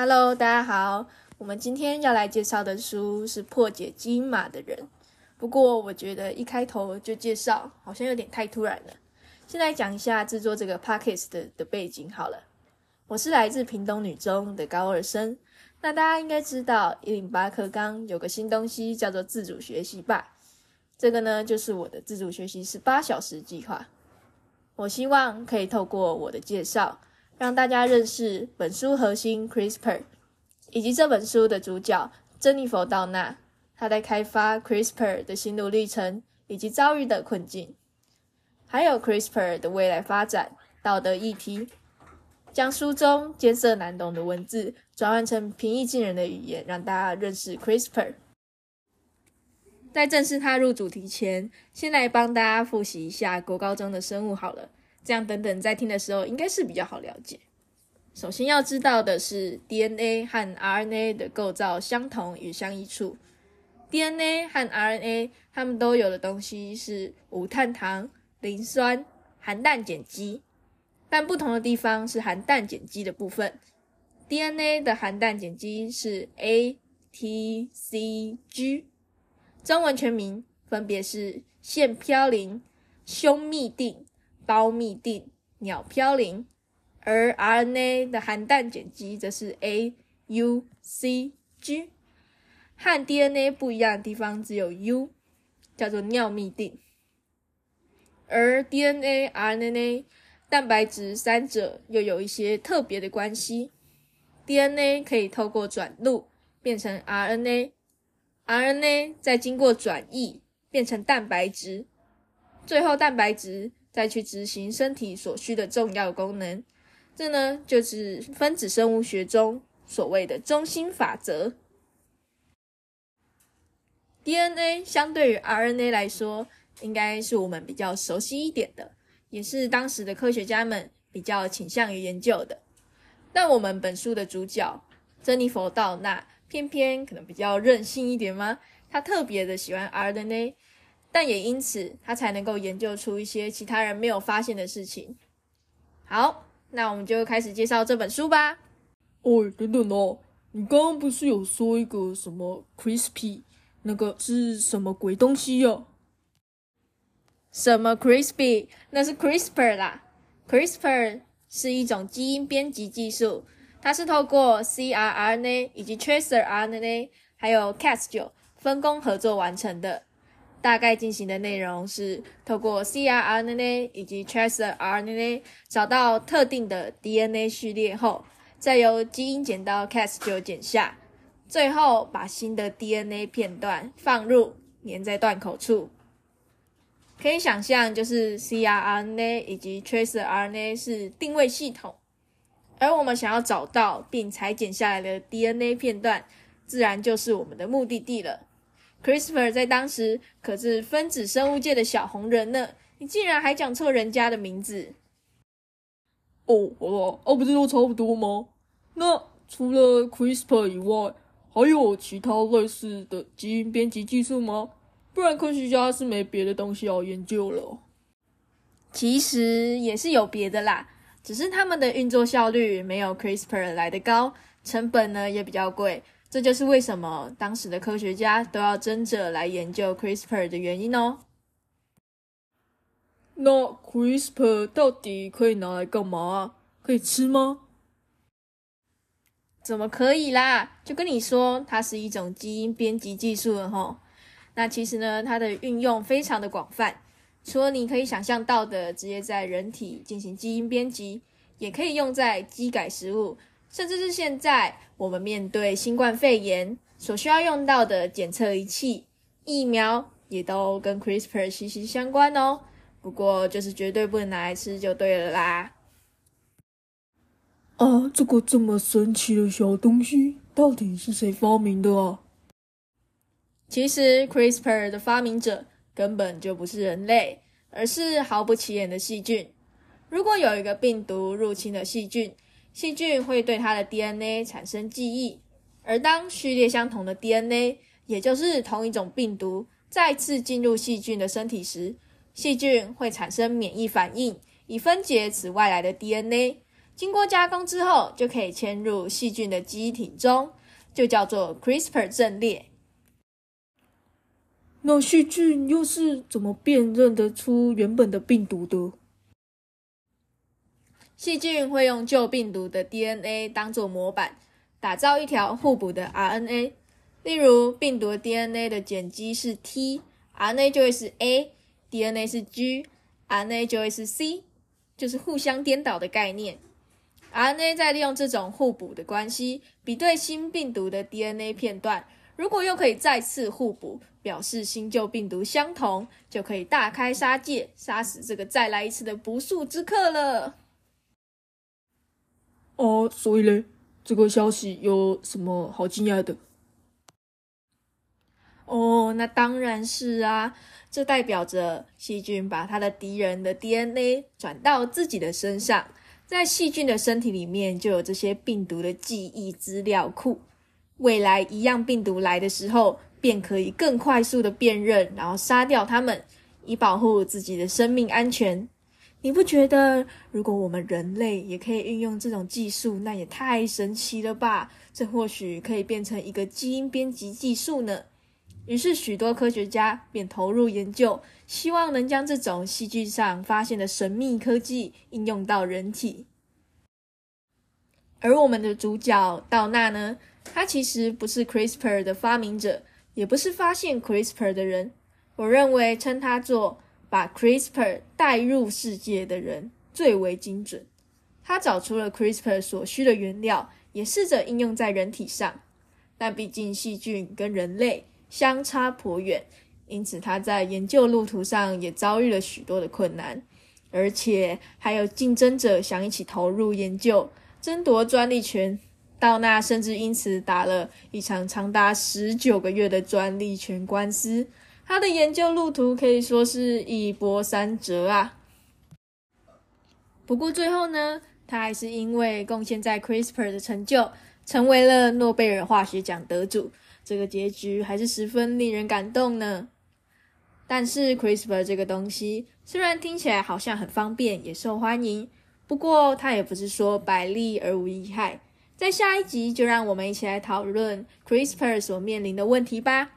Hello，大家好。我们今天要来介绍的书是《破解基因码的人》。不过，我觉得一开头就介绍好像有点太突然了。先来讲一下制作这个 podcast 的的背景好了。我是来自屏东女中的高二生。那大家应该知道，一零八课纲有个新东西叫做自主学习吧？这个呢，就是我的自主学习十八小时计划。我希望可以透过我的介绍，让大家认识本书核心 CRISPR，以及这本书的主角珍妮佛·道纳，他在开发 CRISPR 的心路历程以及遭遇的困境，还有 CRISPR 的未来发展、道德议题，将书中艰涩难懂的文字转换成平易近人的语言，让大家认识 CRISPR。在正式踏入主题前，先来帮大家复习一下国高中的生物好了，这样等等在听的时候应该是比较好了解。首先要知道的是 DNA 和 RNA 的构造相同与相异处。DNA 和 RNA 它们都有的东西是五碳糖、磷酸、含氮碱基，但不同的地方是含氮碱基的部分。DNA 的含氮碱基是 A、T、C、G。中文全名分别是腺嘌呤、胸嘧啶、胞嘧啶、鸟嘌呤，而 RNA 的含氮碱基则是 A、U、C、G。和 DNA 不一样的地方只有 U，叫做尿嘧啶。而 DNA、RNA、蛋白质三者又有一些特别的关系。DNA 可以透过转录变成 RNA。RNA 再经过转译变成蛋白质，最后蛋白质再去执行身体所需的重要功能。这呢就是分子生物学中所谓的中心法则。DNA 相对于 RNA 来说，应该是我们比较熟悉一点的，也是当时的科学家们比较倾向于研究的。但我们本书的主角珍妮佛·道纳。偏偏可能比较任性一点吗？他特别的喜欢 RNA，但也因此他才能够研究出一些其他人没有发现的事情。好，那我们就开始介绍这本书吧。哦，等等哦，你刚刚不是有说一个什么 crispy，那个是什么鬼东西呀？什么 crispy？那是 CRISPR 啦。CRISPR 是一种基因编辑技术。它是透过 cRNA 以及 tracer RNA 还有 Cas9 分工合作完成的。大概进行的内容是透过 cRNA 以及 tracer RNA 找到特定的 DNA 序列后，再由基因剪刀 Cas9 剪下，最后把新的 DNA 片段放入，粘在断口处。可以想象，就是 cRNA 以及 tracer RNA 是定位系统。而我们想要找到并裁剪下来的 DNA 片段，自然就是我们的目的地了。CRISPR 在当时可是分子生物界的小红人呢，你竟然还讲错人家的名字？哦，好了，哦，不是都差不多吗？那除了 CRISPR 以外，还有其他类似的基因编辑技术吗？不然科学家是没别的东西要研究了。其实也是有别的啦。只是他们的运作效率没有 CRISPR 来的高，成本呢也比较贵，这就是为什么当时的科学家都要争着来研究 CRISPR 的原因哦。那 CRISPR 到底可以拿来干嘛？可以吃吗？怎么可以啦？就跟你说，它是一种基因编辑技术了吼。那其实呢，它的运用非常的广泛。除了你可以想象到的直接在人体进行基因编辑，也可以用在基改食物，甚至是现在我们面对新冠肺炎所需要用到的检测仪器、疫苗，也都跟 CRISPR 息息相关哦。不过就是绝对不能拿来吃就对了啦。啊，这个这么神奇的小东西，到底是谁发明的啊？其实 CRISPR 的发明者。根本就不是人类，而是毫不起眼的细菌。如果有一个病毒入侵了细菌，细菌会对它的 DNA 产生记忆，而当序列相同的 DNA，也就是同一种病毒再次进入细菌的身体时，细菌会产生免疫反应，以分解此外来的 DNA。经过加工之后，就可以嵌入细菌的基体中，就叫做 CRISPR 阵列。那细菌又是怎么辨认得出原本的病毒的？细菌会用旧病毒的 DNA 当做模板，打造一条互补的 RNA。例如，病毒 DNA 的碱基是 T，RNA 就会是 A；DNA 是 G，RNA 就会是 C，就是互相颠倒的概念。RNA 在利用这种互补的关系，比对新病毒的 DNA 片段，如果又可以再次互补，表示新旧病毒相同，就可以大开杀戒，杀死这个再来一次的不速之客了。哦，所以嘞，这个消息有什么好惊讶的？哦，那当然是啊，这代表着细菌把它的敌人的 DNA 转到自己的身上，在细菌的身体里面就有这些病毒的记忆资料库，未来一样病毒来的时候，便可以更快速的辨认，然后杀掉它们，以保护自己的生命安全。你不觉得，如果我们人类也可以运用这种技术，那也太神奇了吧？这或许可以变成一个基因编辑技术呢。于是，许多科学家便投入研究，希望能将这种戏剧上发现的神秘科技应用到人体。而我们的主角道纳呢？他其实不是 CRISPR 的发明者，也不是发现 CRISPR 的人。我认为称他做。把 CRISPR 带入世界的人最为精准。他找出了 CRISPR 所需的原料，也试着应用在人体上。但毕竟细菌跟人类相差颇远，因此他在研究路途上也遭遇了许多的困难，而且还有竞争者想一起投入研究，争夺专利权。道纳甚至因此打了一场长达十九个月的专利权官司。他的研究路途可以说是一波三折啊。不过最后呢，他还是因为贡献在 CRISPR 的成就，成为了诺贝尔化学奖得主。这个结局还是十分令人感动呢。但是 CRISPR 这个东西虽然听起来好像很方便，也受欢迎，不过它也不是说百利而无一害。在下一集就让我们一起来讨论 CRISPR 所面临的问题吧。